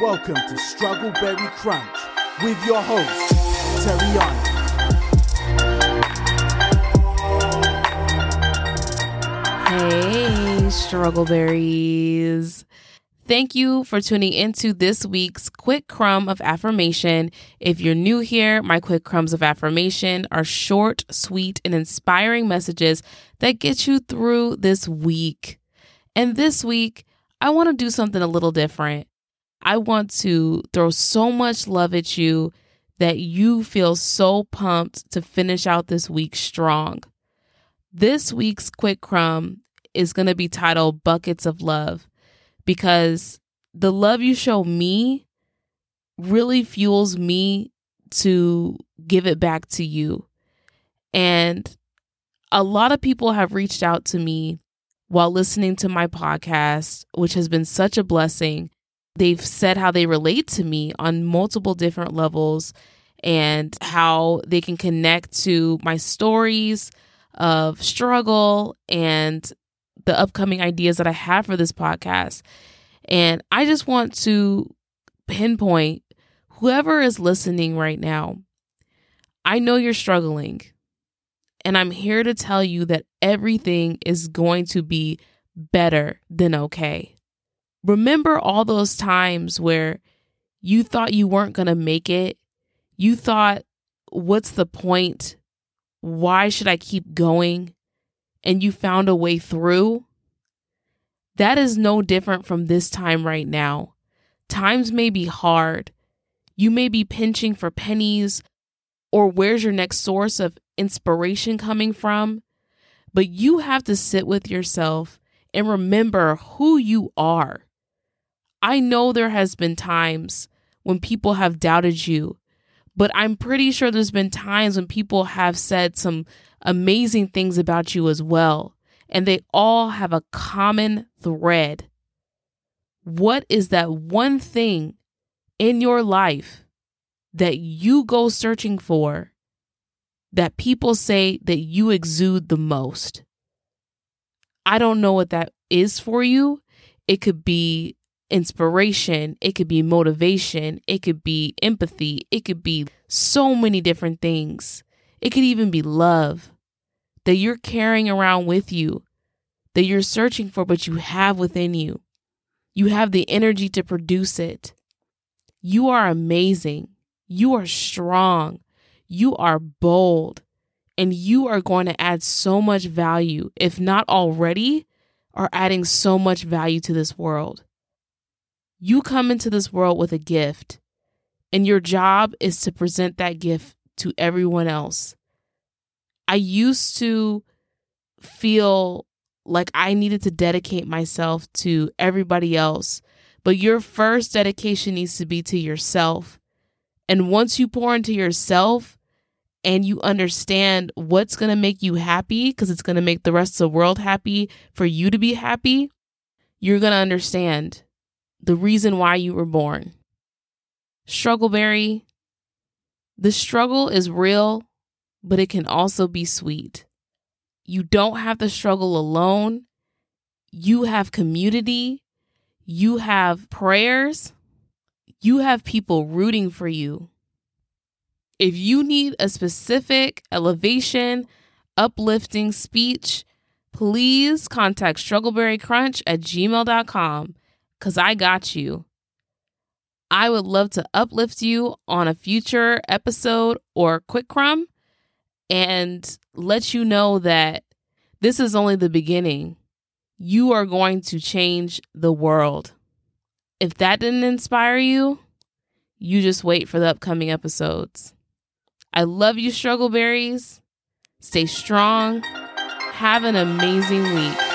Welcome to Struggleberry Crunch with your host, Terriana. Hey, Struggleberries. Thank you for tuning into this week's Quick Crumb of Affirmation. If you're new here, my Quick Crumbs of Affirmation are short, sweet, and inspiring messages that get you through this week. And this week, I want to do something a little different. I want to throw so much love at you that you feel so pumped to finish out this week strong. This week's Quick Crumb is going to be titled Buckets of Love because the love you show me really fuels me to give it back to you. And a lot of people have reached out to me while listening to my podcast, which has been such a blessing. They've said how they relate to me on multiple different levels and how they can connect to my stories of struggle and the upcoming ideas that I have for this podcast. And I just want to pinpoint whoever is listening right now. I know you're struggling. And I'm here to tell you that everything is going to be better than okay. Remember all those times where you thought you weren't going to make it. You thought, what's the point? Why should I keep going? and you found a way through, that is no different from this time right now. Times may be hard. You may be pinching for pennies or where's your next source of inspiration coming from? But you have to sit with yourself and remember who you are. I know there has been times when people have doubted you, but I'm pretty sure there's been times when people have said some amazing things about you as well. And they all have a common thread. What is that one thing in your life that you go searching for that people say that you exude the most? I don't know what that is for you. It could be inspiration, it could be motivation, it could be empathy, it could be so many different things. It could even be love that you're carrying around with you, that you're searching for, but you have within you. You have the energy to produce it. You are amazing. You are strong. You are bold. And you are going to add so much value, if not already, are adding so much value to this world. You come into this world with a gift, and your job is to present that gift to everyone else. I used to feel like I needed to dedicate myself to everybody else, but your first dedication needs to be to yourself. And once you pour into yourself and you understand what's going to make you happy, because it's going to make the rest of the world happy for you to be happy, you're going to understand the reason why you were born. Struggleberry, the struggle is real but it can also be sweet. You don't have to struggle alone. You have community. You have prayers. You have people rooting for you. If you need a specific elevation, uplifting speech, please contact struggleberrycrunch at gmail.com because I got you. I would love to uplift you on a future episode or quick crumb and let you know that this is only the beginning. You are going to change the world. If that didn't inspire you, you just wait for the upcoming episodes. I love you, Struggleberries. Stay strong. Have an amazing week.